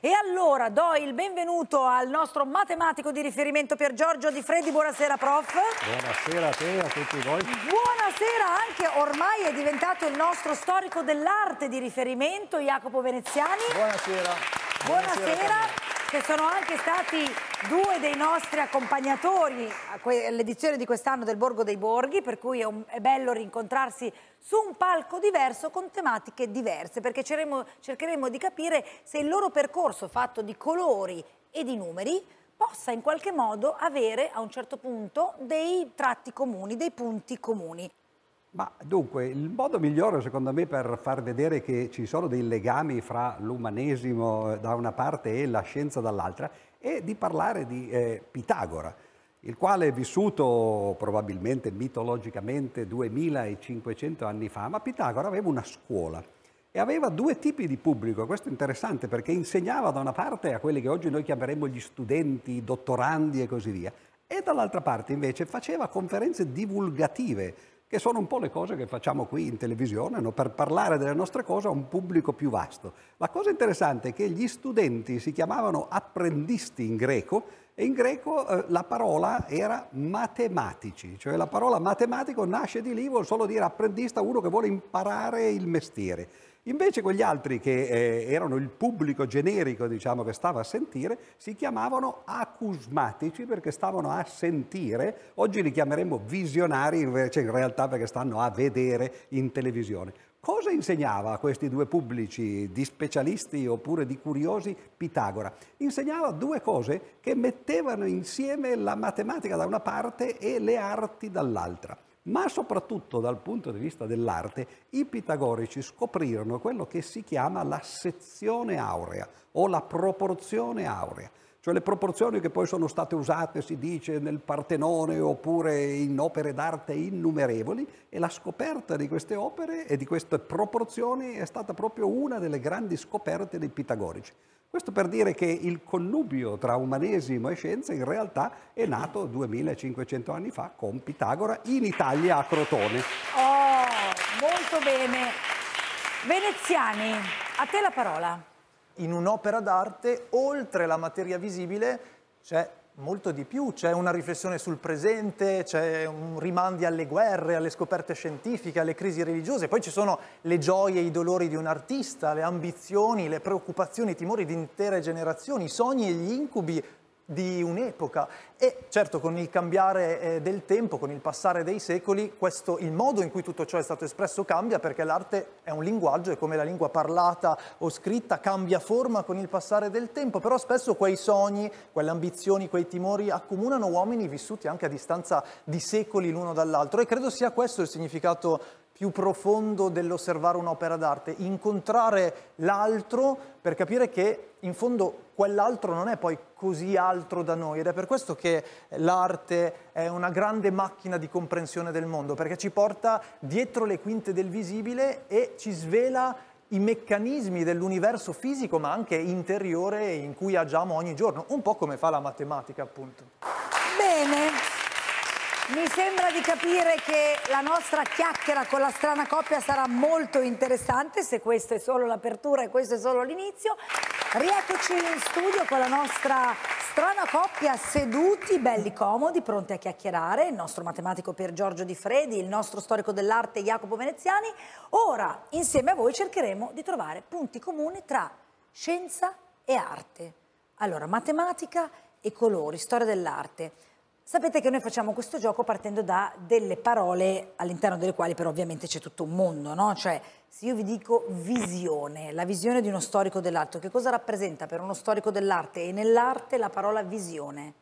E allora do il benvenuto al nostro matematico di riferimento Pier Giorgio Di Freddi. Buonasera, prof. Buonasera a te a tutti voi. Buonasera anche, ormai è diventato il nostro storico dell'arte di riferimento, Jacopo Veneziani. Buonasera. Buonasera. Buonasera che sono anche stati due dei nostri accompagnatori all'edizione di quest'anno del Borgo dei Borghi, per cui è, un, è, bello rincontrarsi su un palco diverso con tematiche diverse, perché cercheremo, cercheremo di capire se il loro percorso fatto di colori e di numeri possa in qualche modo avere a un certo punto dei tratti comuni, dei punti comuni. Ma dunque, il modo migliore secondo me per far vedere che ci sono dei legami fra l'umanesimo eh, da una parte e la scienza dall'altra è di parlare di eh, Pitagora, il quale è vissuto probabilmente mitologicamente 2500 anni fa, ma Pitagora aveva una scuola e aveva due tipi di pubblico. Questo è interessante perché insegnava da una parte a quelli che oggi noi chiameremmo gli studenti, i dottorandi e così via, e dall'altra parte invece faceva conferenze divulgative che sono un po' le cose che facciamo qui in televisione, no? per parlare delle nostre cose a un pubblico più vasto. La cosa interessante è che gli studenti si chiamavano apprendisti in greco e in greco eh, la parola era matematici, cioè la parola matematico nasce di lì, vuol solo dire apprendista, uno che vuole imparare il mestiere. Invece quegli altri che eh, erano il pubblico generico, diciamo, che stava a sentire, si chiamavano acusmatici perché stavano a sentire. Oggi li chiameremmo visionari, invece in realtà perché stanno a vedere in televisione. Cosa insegnava a questi due pubblici di specialisti oppure di curiosi Pitagora? Insegnava due cose che mettevano insieme la matematica da una parte e le arti dall'altra ma soprattutto dal punto di vista dell'arte i pitagorici scoprirono quello che si chiama la sezione aurea o la proporzione aurea, cioè le proporzioni che poi sono state usate, si dice, nel Partenone oppure in opere d'arte innumerevoli e la scoperta di queste opere e di queste proporzioni è stata proprio una delle grandi scoperte dei pitagorici. Questo per dire che il connubio tra umanesimo e scienza in realtà è nato 2500 anni fa con Pitagora in Italia a Crotone. Oh, molto bene. Veneziani, a te la parola. In un'opera d'arte, oltre la materia visibile, c'è molto di più, c'è una riflessione sul presente, c'è un rimandi alle guerre, alle scoperte scientifiche, alle crisi religiose, poi ci sono le gioie e i dolori di un artista, le ambizioni, le preoccupazioni, i timori di intere generazioni, i sogni e gli incubi di un'epoca. E certo con il cambiare eh, del tempo, con il passare dei secoli, questo, il modo in cui tutto ciò è stato espresso cambia perché l'arte è un linguaggio e come la lingua parlata o scritta cambia forma con il passare del tempo, però spesso quei sogni, quelle ambizioni, quei timori accomunano uomini vissuti anche a distanza di secoli l'uno dall'altro. E credo sia questo il significato più profondo dell'osservare un'opera d'arte, incontrare l'altro per capire che in fondo quell'altro non è poi così altro da noi ed è per questo che l'arte è una grande macchina di comprensione del mondo, perché ci porta dietro le quinte del visibile e ci svela i meccanismi dell'universo fisico ma anche interiore in cui agiamo ogni giorno, un po' come fa la matematica appunto. Bene. Mi sembra di capire che la nostra chiacchiera con la strana coppia sarà molto interessante, se questa è solo l'apertura e questo è solo l'inizio. Rieccoci in studio con la nostra strana coppia seduti, belli comodi, pronti a chiacchierare, il nostro matematico Pier Giorgio Di Fredi, il nostro storico dell'arte Jacopo Veneziani. Ora, insieme a voi, cercheremo di trovare punti comuni tra scienza e arte. Allora, matematica e colori, storia dell'arte. Sapete che noi facciamo questo gioco partendo da delle parole all'interno delle quali però ovviamente c'è tutto un mondo, no? Cioè, se io vi dico visione, la visione di uno storico dell'arte, che cosa rappresenta per uno storico dell'arte e nell'arte la parola visione?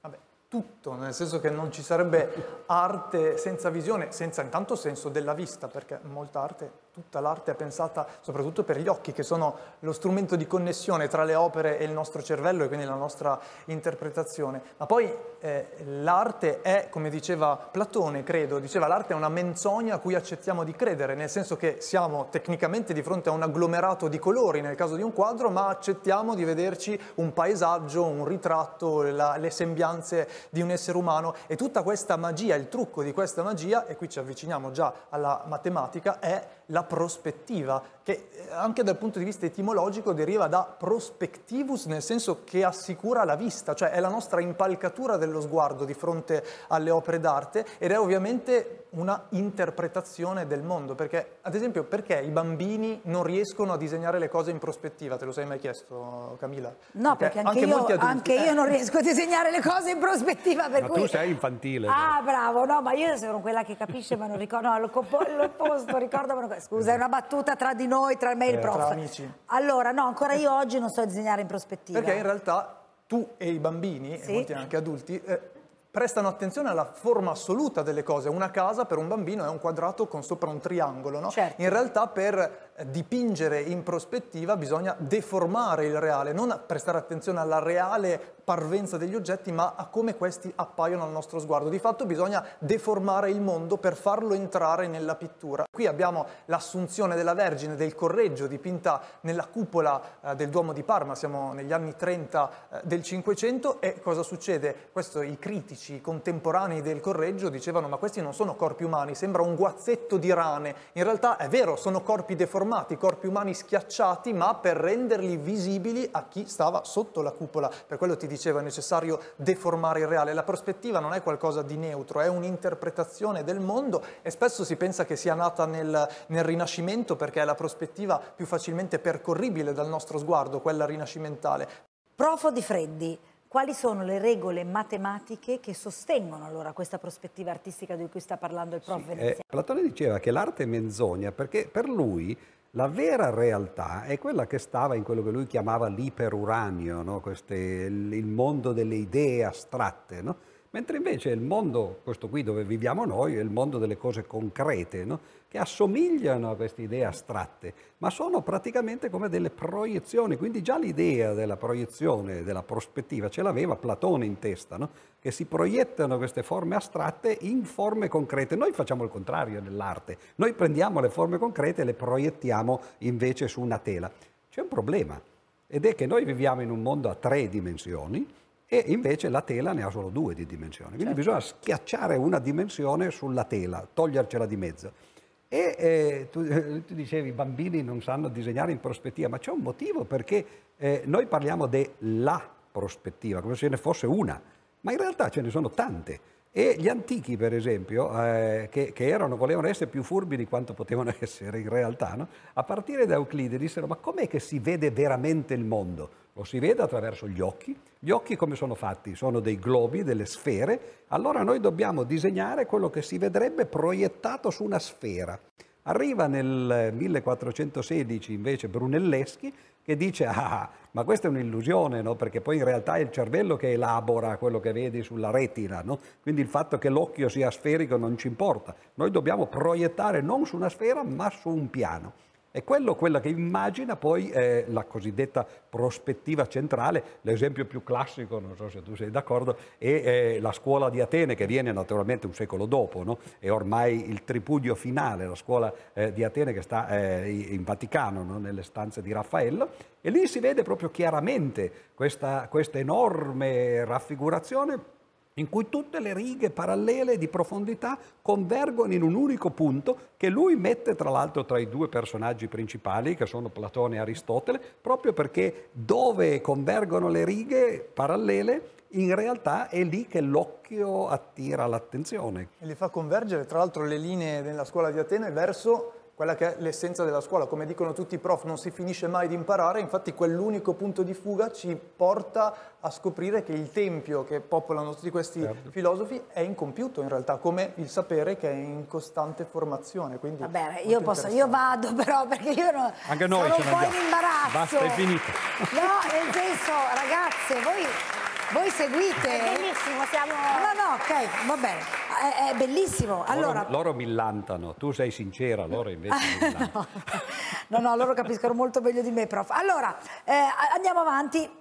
Vabbè, tutto, nel senso che non ci sarebbe arte senza visione, senza intanto senso della vista, perché molta arte tutta l'arte è pensata soprattutto per gli occhi, che sono lo strumento di connessione tra le opere e il nostro cervello e quindi la nostra interpretazione. Ma poi eh, l'arte è, come diceva Platone, credo, diceva l'arte è una menzogna a cui accettiamo di credere, nel senso che siamo tecnicamente di fronte a un agglomerato di colori nel caso di un quadro, ma accettiamo di vederci un paesaggio, un ritratto, la, le sembianze di un essere umano e tutta questa magia, il trucco di questa magia, e qui ci avviciniamo già alla matematica, è la prospettiva, che eh, anche dal punto di vista etimologico deriva da prospectivus, nel senso che assicura la vista, cioè è la nostra impalcatura dello sguardo di fronte alle opere d'arte ed è ovviamente una interpretazione del mondo, perché ad esempio perché i bambini non riescono a disegnare le cose in prospettiva? Te lo sei mai chiesto Camilla? No, perché, perché anche, anche, io, anche io, non riesco a disegnare le cose in prospettiva. Per ma cui... tu sei infantile. Ah, bravo, no, ma io sono quella che capisce ma non ricordo, no, l'opposto, ricordo, ma non... scusa, è una battuta tra di noi, tra me e il prof. Tra amici. Allora, no, ancora io oggi non so disegnare in prospettiva. Perché in realtà tu e i bambini, sì. e molti anche adulti, eh, prestano attenzione alla forma assoluta delle cose. Una casa per un bambino è un quadrato con sopra un triangolo, no? Certo. In realtà per dipingere in prospettiva bisogna deformare il reale, non prestare attenzione alla reale parvenza degli oggetti, ma a come questi appaiono al nostro sguardo. Di fatto bisogna deformare il mondo per farlo entrare nella pittura. Qui abbiamo l'assunzione della Vergine del Correggio dipinta nella cupola eh, del Duomo di Parma, siamo negli anni 30 eh, del Cinquecento e cosa succede? Questo i critici contemporanei del Correggio dicevano ma questi non sono corpi umani, sembra un guazzetto di rane. In realtà è vero, sono corpi deformati, corpi umani schiacciati, ma per renderli visibili a chi stava sotto la cupola. Per quello ti diceva, è necessario deformare il reale. La prospettiva non è qualcosa di neutro, è un'interpretazione del mondo e spesso si pensa che sia nata nel, nel Rinascimento perché è la prospettiva più facilmente percorribile dal nostro sguardo, quella rinascimentale. Profo di Freddi, quali sono le regole matematiche che sostengono allora questa prospettiva artistica di cui sta parlando il prof sì, eh, Platone diceva che l'arte è menzogna perché per lui la vera realtà è quella che stava in quello che lui chiamava l'iperuranio, no? Queste, il mondo delle idee astratte, no? mentre invece il mondo, questo qui dove viviamo noi, è il mondo delle cose concrete, no? Che assomigliano a queste idee astratte, ma sono praticamente come delle proiezioni, quindi già l'idea della proiezione, della prospettiva, ce l'aveva Platone in testa, no? che si proiettano queste forme astratte in forme concrete. Noi facciamo il contrario nell'arte, noi prendiamo le forme concrete e le proiettiamo invece su una tela. C'è un problema, ed è che noi viviamo in un mondo a tre dimensioni, e invece la tela ne ha solo due di dimensioni. Quindi certo. bisogna schiacciare una dimensione sulla tela, togliercela di mezzo. E eh, tu, tu, dicevi i bambini non sanno disegnare in prospettiva, ma c'è un motivo perché eh, noi parliamo della prospettiva, come se ne fosse una, ma in realtà ce ne sono tante. E gli antichi, per esempio, eh, che, che erano, volevano essere più furbi di quanto potevano essere in realtà, no? a partire da Euclide dissero, ma com'è che si vede veramente il mondo? Lo si vede attraverso gli occhi. Gli occhi come sono fatti? Sono dei globi, delle sfere. Allora noi dobbiamo disegnare quello che si vedrebbe proiettato su una sfera. Arriva nel 1416 invece Brunelleschi che dice ah, ma questa è un'illusione, no? perché poi in realtà è il cervello che elabora quello che vedi sulla retina, no? quindi il fatto che l'occhio sia sferico non ci importa, noi dobbiamo proiettare non su una sfera ma su un piano. È quello quella che immagina poi eh, la cosiddetta prospettiva centrale. L'esempio più classico, non so se tu sei d'accordo, è eh, la scuola di Atene che viene naturalmente un secolo dopo, no? è ormai il tripudio finale, la scuola eh, di Atene che sta eh, in Vaticano, no? nelle stanze di Raffaello, e lì si vede proprio chiaramente questa, questa enorme raffigurazione in cui tutte le righe parallele di profondità convergono in un unico punto che lui mette tra l'altro tra i due personaggi principali che sono Platone e Aristotele, proprio perché dove convergono le righe parallele in realtà è lì che l'occhio attira l'attenzione. E li fa convergere tra l'altro le linee della scuola di Atene verso quella che è l'essenza della scuola. Come dicono tutti i prof, non si finisce mai di imparare, infatti quell'unico punto di fuga ci porta a scoprire che il tempio che popolano tutti questi certo. filosofi è incompiuto in realtà, come il sapere che è in costante formazione. Quindi Vabbè, io, posso, io vado però perché io no, Anche noi sono un po' in imbarazzo. Basta, è finito. No, nel senso, ragazze, voi voi seguite? È bellissimo, siamo... No, no, ok, va bene. È, è bellissimo. Allora... Loro, loro millantano, tu sei sincera, loro invece millantano. no, no, loro capiscono molto meglio di me, prof. Allora, eh, andiamo avanti.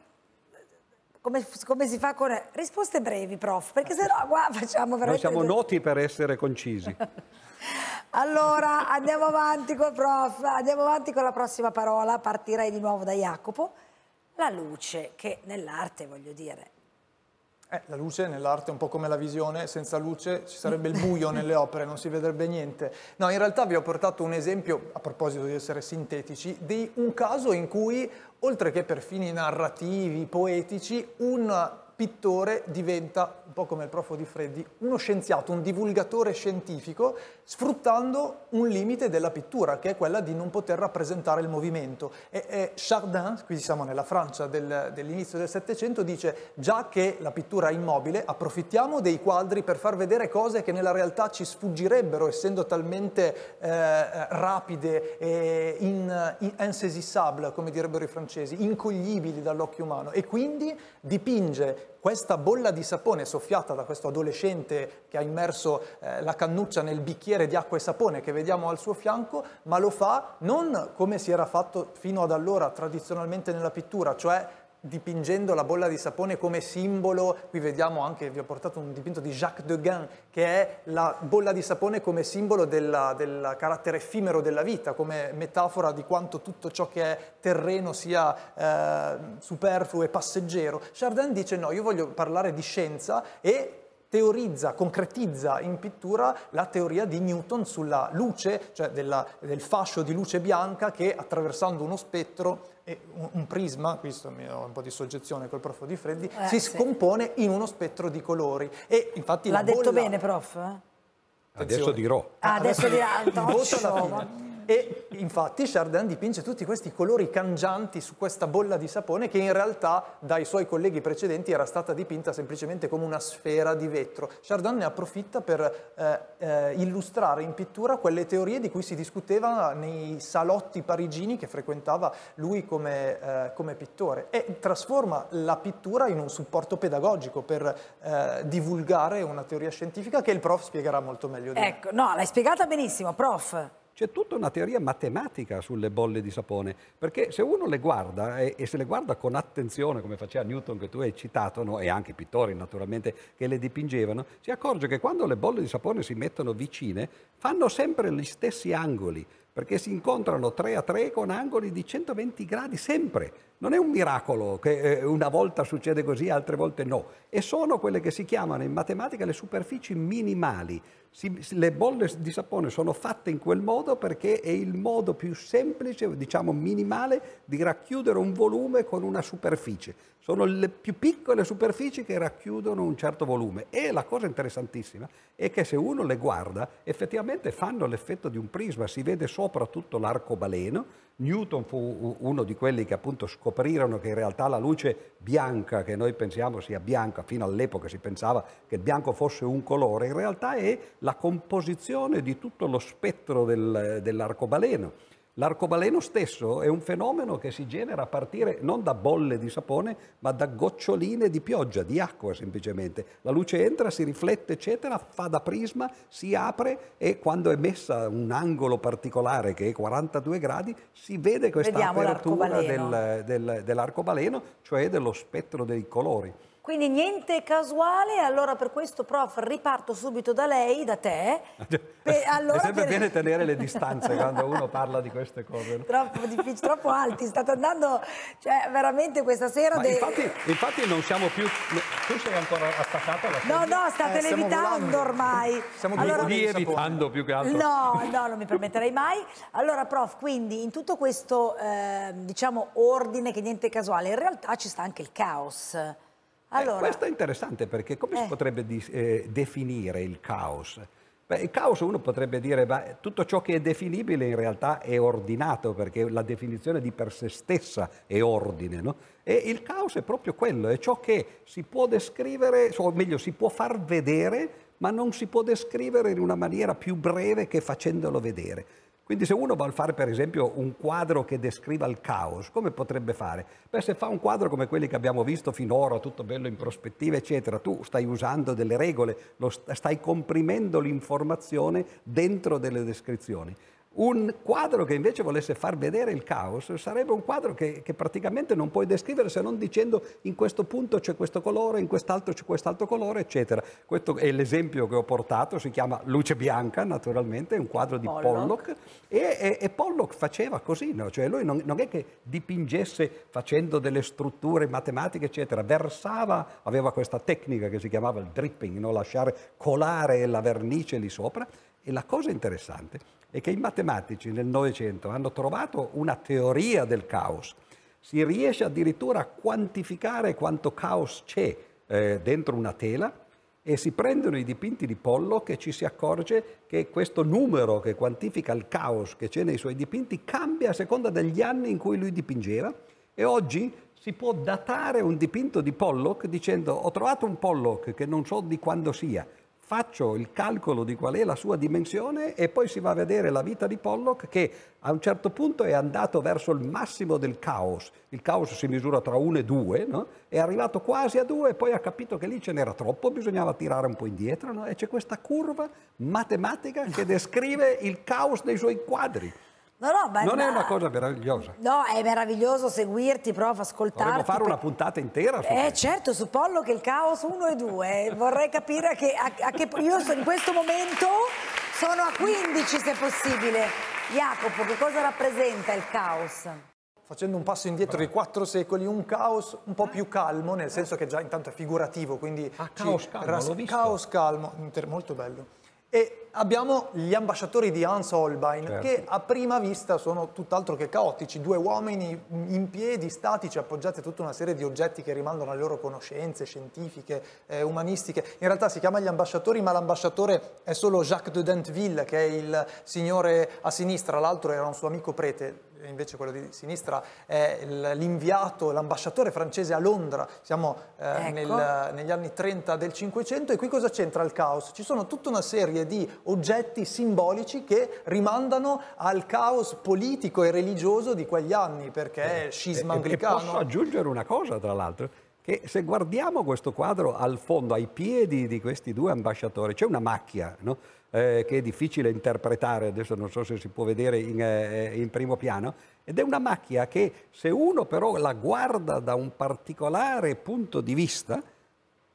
Come, come, si fa con risposte brevi, prof? Perché se no qua facciamo veramente... Noi siamo noti per essere concisi. allora, andiamo avanti con prof, andiamo avanti con la prossima parola, partirei di nuovo da Jacopo. La luce, che nell'arte, voglio dire, Eh, la luce nell'arte è un po' come la visione, senza luce ci sarebbe il buio nelle opere, non si vedrebbe niente. No, in realtà vi ho portato un esempio, a proposito di essere sintetici, di un caso in cui, oltre che per fini narrativi, poetici, un pittore diventa, un po' come il prof di Freddi, uno scienziato, un divulgatore scientifico, sfruttando un limite della pittura, che è quella di non poter rappresentare il movimento. E, e Chardin, qui siamo nella Francia del, dell'inizio del Settecento, dice già che la pittura è immobile, approfittiamo dei quadri per far vedere cose che nella realtà ci sfuggirebbero, essendo talmente eh, rapide e in, in, insaisissable, come direbbero i francesi, incoglibili dall'occhio umano. E quindi dipinge questa bolla di sapone soffiata da questo adolescente che ha immerso eh, la cannuccia nel bicchiere di acqua e sapone che vediamo al suo fianco, ma lo fa non come si era fatto fino ad allora tradizionalmente nella pittura, cioè dipingendo la bolla di sapone come simbolo, qui vediamo anche, vi ho portato un dipinto di Jacques Deguin, che è la bolla di sapone come simbolo della, del carattere effimero della vita, come metafora di quanto tutto ciò che è terreno sia eh, superfluo e passeggero. Chardin dice no, io voglio parlare di scienza e teorizza, concretizza in pittura la teoria di Newton sulla luce, cioè della, del fascio di luce bianca che attraversando uno spettro e un, un prisma, questo ho un po' di soggezione col prof di Freddi, eh, si sì. scompone in uno spettro di colori. E infatti L'ha detto bolla... bene, prof? Adesso dirò. Ah, adesso dirà. Il voto alla fine. E infatti Chardin dipinge tutti questi colori cangianti su questa bolla di sapone che in realtà dai suoi colleghi precedenti era stata dipinta semplicemente come una sfera di vetro. Chardin ne approfitta per eh, eh, illustrare in pittura quelle teorie di cui si discuteva nei salotti parigini che frequentava lui come, eh, come pittore e trasforma la pittura in un supporto pedagogico per eh, divulgare una teoria scientifica che il prof spiegherà molto meglio di me. Ecco, no, l'hai spiegata benissimo, prof. C'è tutta una teoria matematica sulle bolle di sapone, perché se uno le guarda e, e se le guarda con attenzione, come faceva Newton che tu hai citato, no? e anche i pittori naturalmente che le dipingevano, si accorge che quando le bolle di sapone si mettono vicine fanno sempre gli stessi angoli, perché si incontrano 3 a 3 con angoli di 120 gradi sempre. Non è un miracolo che eh, una volta succede così, altre volte no. E sono quelle che si chiamano in matematica le superfici minimali. Si, le bolle di sapone sono fatte in quel modo perché è il modo più semplice, diciamo minimale, di racchiudere un volume con una superficie. Sono le più piccole superfici che racchiudono un certo volume. E la cosa interessantissima è che se uno le guarda, effettivamente fanno l'effetto di un prisma, si vede sopra tutto l'arcobaleno. Newton fu uno di quelli che appunto scoprirono che in realtà la luce bianca, che noi pensiamo sia bianca, fino all'epoca si pensava che il bianco fosse un colore, in realtà è la composizione di tutto lo spettro del, dell'arcobaleno. L'arcobaleno stesso è un fenomeno che si genera a partire non da bolle di sapone, ma da goccioline di pioggia, di acqua semplicemente. La luce entra, si riflette, eccetera, fa da prisma, si apre e quando è messa un angolo particolare che è 42 gradi, si vede questa Vediamo apertura del, del, dell'arcobaleno, cioè dello spettro dei colori. Quindi niente casuale, allora per questo prof riparto subito da lei, da te. Per, allora È sempre per... bene tenere le distanze quando uno parla di queste cose. No? Troppo difficile, troppo alti, state andando, cioè veramente questa sera... De... Infatti, infatti, non siamo più... Tu sei ancora attaccata alla sedia? No, no, state eh, levitando ormai. Stiamo allora, lievitando più che altro. No, no, non mi permetterei mai. Allora prof, quindi in tutto questo, eh, diciamo, ordine che niente casuale, in realtà ci sta anche il caos. Allora, eh, questo è interessante perché come eh. si potrebbe di, eh, definire il caos? Beh, il caos uno potrebbe dire che tutto ciò che è definibile in realtà è ordinato perché la definizione di per sé stessa è ordine. No? E il caos è proprio quello, è ciò che si può descrivere, o meglio si può far vedere ma non si può descrivere in una maniera più breve che facendolo vedere. Quindi se uno vuole fare per esempio un quadro che descriva il caos, come potrebbe fare? Beh, se fa un quadro come quelli che abbiamo visto finora, tutto bello in prospettiva, eccetera, tu stai usando delle regole, stai comprimendo l'informazione dentro delle descrizioni. Un quadro che invece volesse far vedere il caos sarebbe un quadro che, che, praticamente non puoi descrivere se non dicendo in questo punto c'è questo colore, in quest'altro c'è quest'altro colore, eccetera. Questo è l'esempio che ho portato, si chiama Luce Bianca, naturalmente, è un quadro di Pollock, Pollock e, e, e, Pollock faceva così, no? cioè lui non, non, è che dipingesse facendo delle strutture matematiche, eccetera, versava, aveva questa tecnica che si chiamava il dripping, no? lasciare colare la vernice lì sopra e la cosa interessante è che i matematici nel Novecento hanno trovato una teoria del caos. Si riesce addirittura a quantificare quanto caos c'è eh, dentro una tela e si prendono i dipinti di Pollock e ci si accorge che questo numero che quantifica il caos che c'è nei suoi dipinti cambia a seconda degli anni in cui lui dipingeva e oggi si può datare un dipinto di Pollock dicendo ho trovato un Pollock che non so di quando sia, faccio il calcolo di qual è la sua dimensione e poi si va a vedere la vita di Pollock che a un certo punto è andato verso il massimo del caos. Il caos si misura tra 1 e 2, no? è arrivato quasi a 2 e poi ha capito che lì ce n'era troppo, bisognava tirare un po' indietro no? e c'è questa curva matematica che descrive il caos dei suoi quadri. No, no, ma, non è una cosa meravigliosa. No, è meraviglioso seguirti, prof, ascoltarti. Vorremmo fare una puntata intera su Eh, questo. certo, su Pollo che il caos 1 e 2. Vorrei capire che, a, a che io sono, in questo momento sono a 15 se possibile. Jacopo, che cosa rappresenta il caos? Facendo un passo indietro di quattro secoli, un caos un po' più calmo, nel senso che già intanto è figurativo, quindi... Ah, caos calmo, l'ho visto. Caos calmo, molto bello. E abbiamo gli ambasciatori di Hans Holbein certo. che a prima vista sono tutt'altro che caotici, due uomini in piedi, statici, appoggiati a tutta una serie di oggetti che rimandano alle loro conoscenze scientifiche, eh, umanistiche. In realtà si chiama gli ambasciatori, ma l'ambasciatore è solo Jacques de Dentville, che è il signore a sinistra, l'altro era un suo amico prete, invece quello di sinistra è l'inviato, l'ambasciatore francese a Londra, siamo eh, ecco. nel, negli anni 30 del Cinquecento e qui cosa c'entra il caos? Ci sono tutta una serie di oggetti simbolici che rimandano al caos politico e religioso di quegli anni, perché è eh, scisma anglicano. E posso aggiungere una cosa, tra l'altro, che se guardiamo questo quadro al fondo, ai piedi di questi due ambasciatori, c'è una macchia, no? Eh, che è difficile interpretare, adesso non so se si può vedere in, eh, in, primo piano, ed è una macchia che se uno però la guarda da un particolare punto di vista,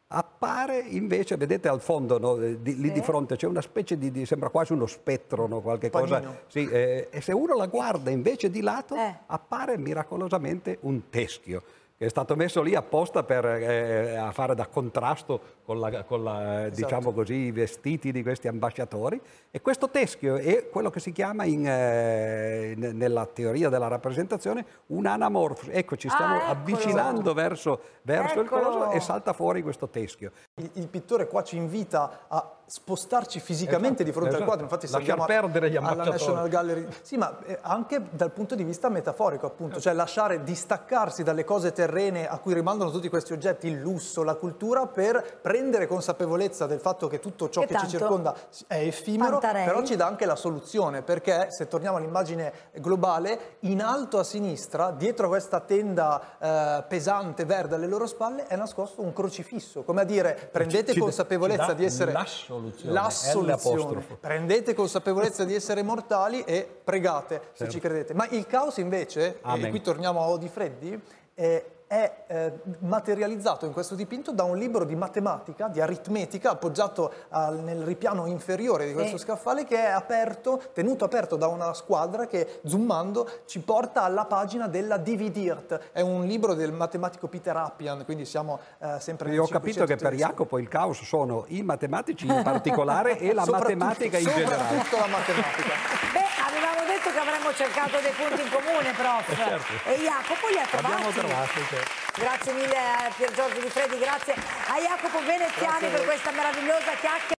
appare invece, vedete al fondo, no, eh, di, lì di fronte c'è una specie di, di, sembra quasi uno spettro, no, qualche cosa. Sì, eh, e se uno la guarda invece di lato, eh. appare miracolosamente un teschio che è stato messo lì apposta per eh, a fare da contrasto con, la, con la, esatto. diciamo così, i vestiti di questi ambasciatori. E questo teschio è quello che si chiama in, eh, nella teoria della rappresentazione un anamorfo. Ecco, ci stiamo ah, avvicinando verso, verso il coso e salta fuori questo teschio. Il, il pittore qua ci invita a spostarci fisicamente esatto, di fronte esatto. al quadro, infatti Lasciar perdere gli alla National Gallery. Sì, ma eh, anche dal punto di vista metaforico, appunto, cioè lasciare distaccarsi dalle cose terrene a cui rimandano tutti questi oggetti, il lusso, la cultura, per prendere consapevolezza del fatto che tutto ciò che, che ci circonda è effimero, Pantarei. però ci dà anche la soluzione, perché se torniamo all'immagine globale, in alto a sinistra, dietro questa tenda eh, pesante verde alle loro spalle, è nascosto un crocifisso, come a dire, prendete ci, consapevolezza ci di essere soluzione. La soluzione. Prendete consapevolezza di essere mortali e pregate se certo. ci credete. Ma il caos invece, Amen. e qui torniamo a Odi Freddi, è è eh, materializzato in questo dipinto da un libro di matematica, di aritmetica, appoggiato al, nel ripiano inferiore di questo sì. scaffale, che è aperto, tenuto aperto da una squadra che, zoomando, ci porta alla pagina della Dividirt. È un libro del matematico Peter Appian, quindi siamo eh, sempre nel Io ho capito che per Jacopo il caos sono i matematici in particolare e la matematica in generale. Soprattutto la matematica. Beh, avevamo detto che avremmo cercato dei punti in comune, prof. Eh certo. E Jacopo li ha trovati. Abbiamo trovato, certo. Grazie mille a Pier Giorgio Di Freddi, grazie a Jacopo Veneziani grazie per questa meravigliosa chiacchiera.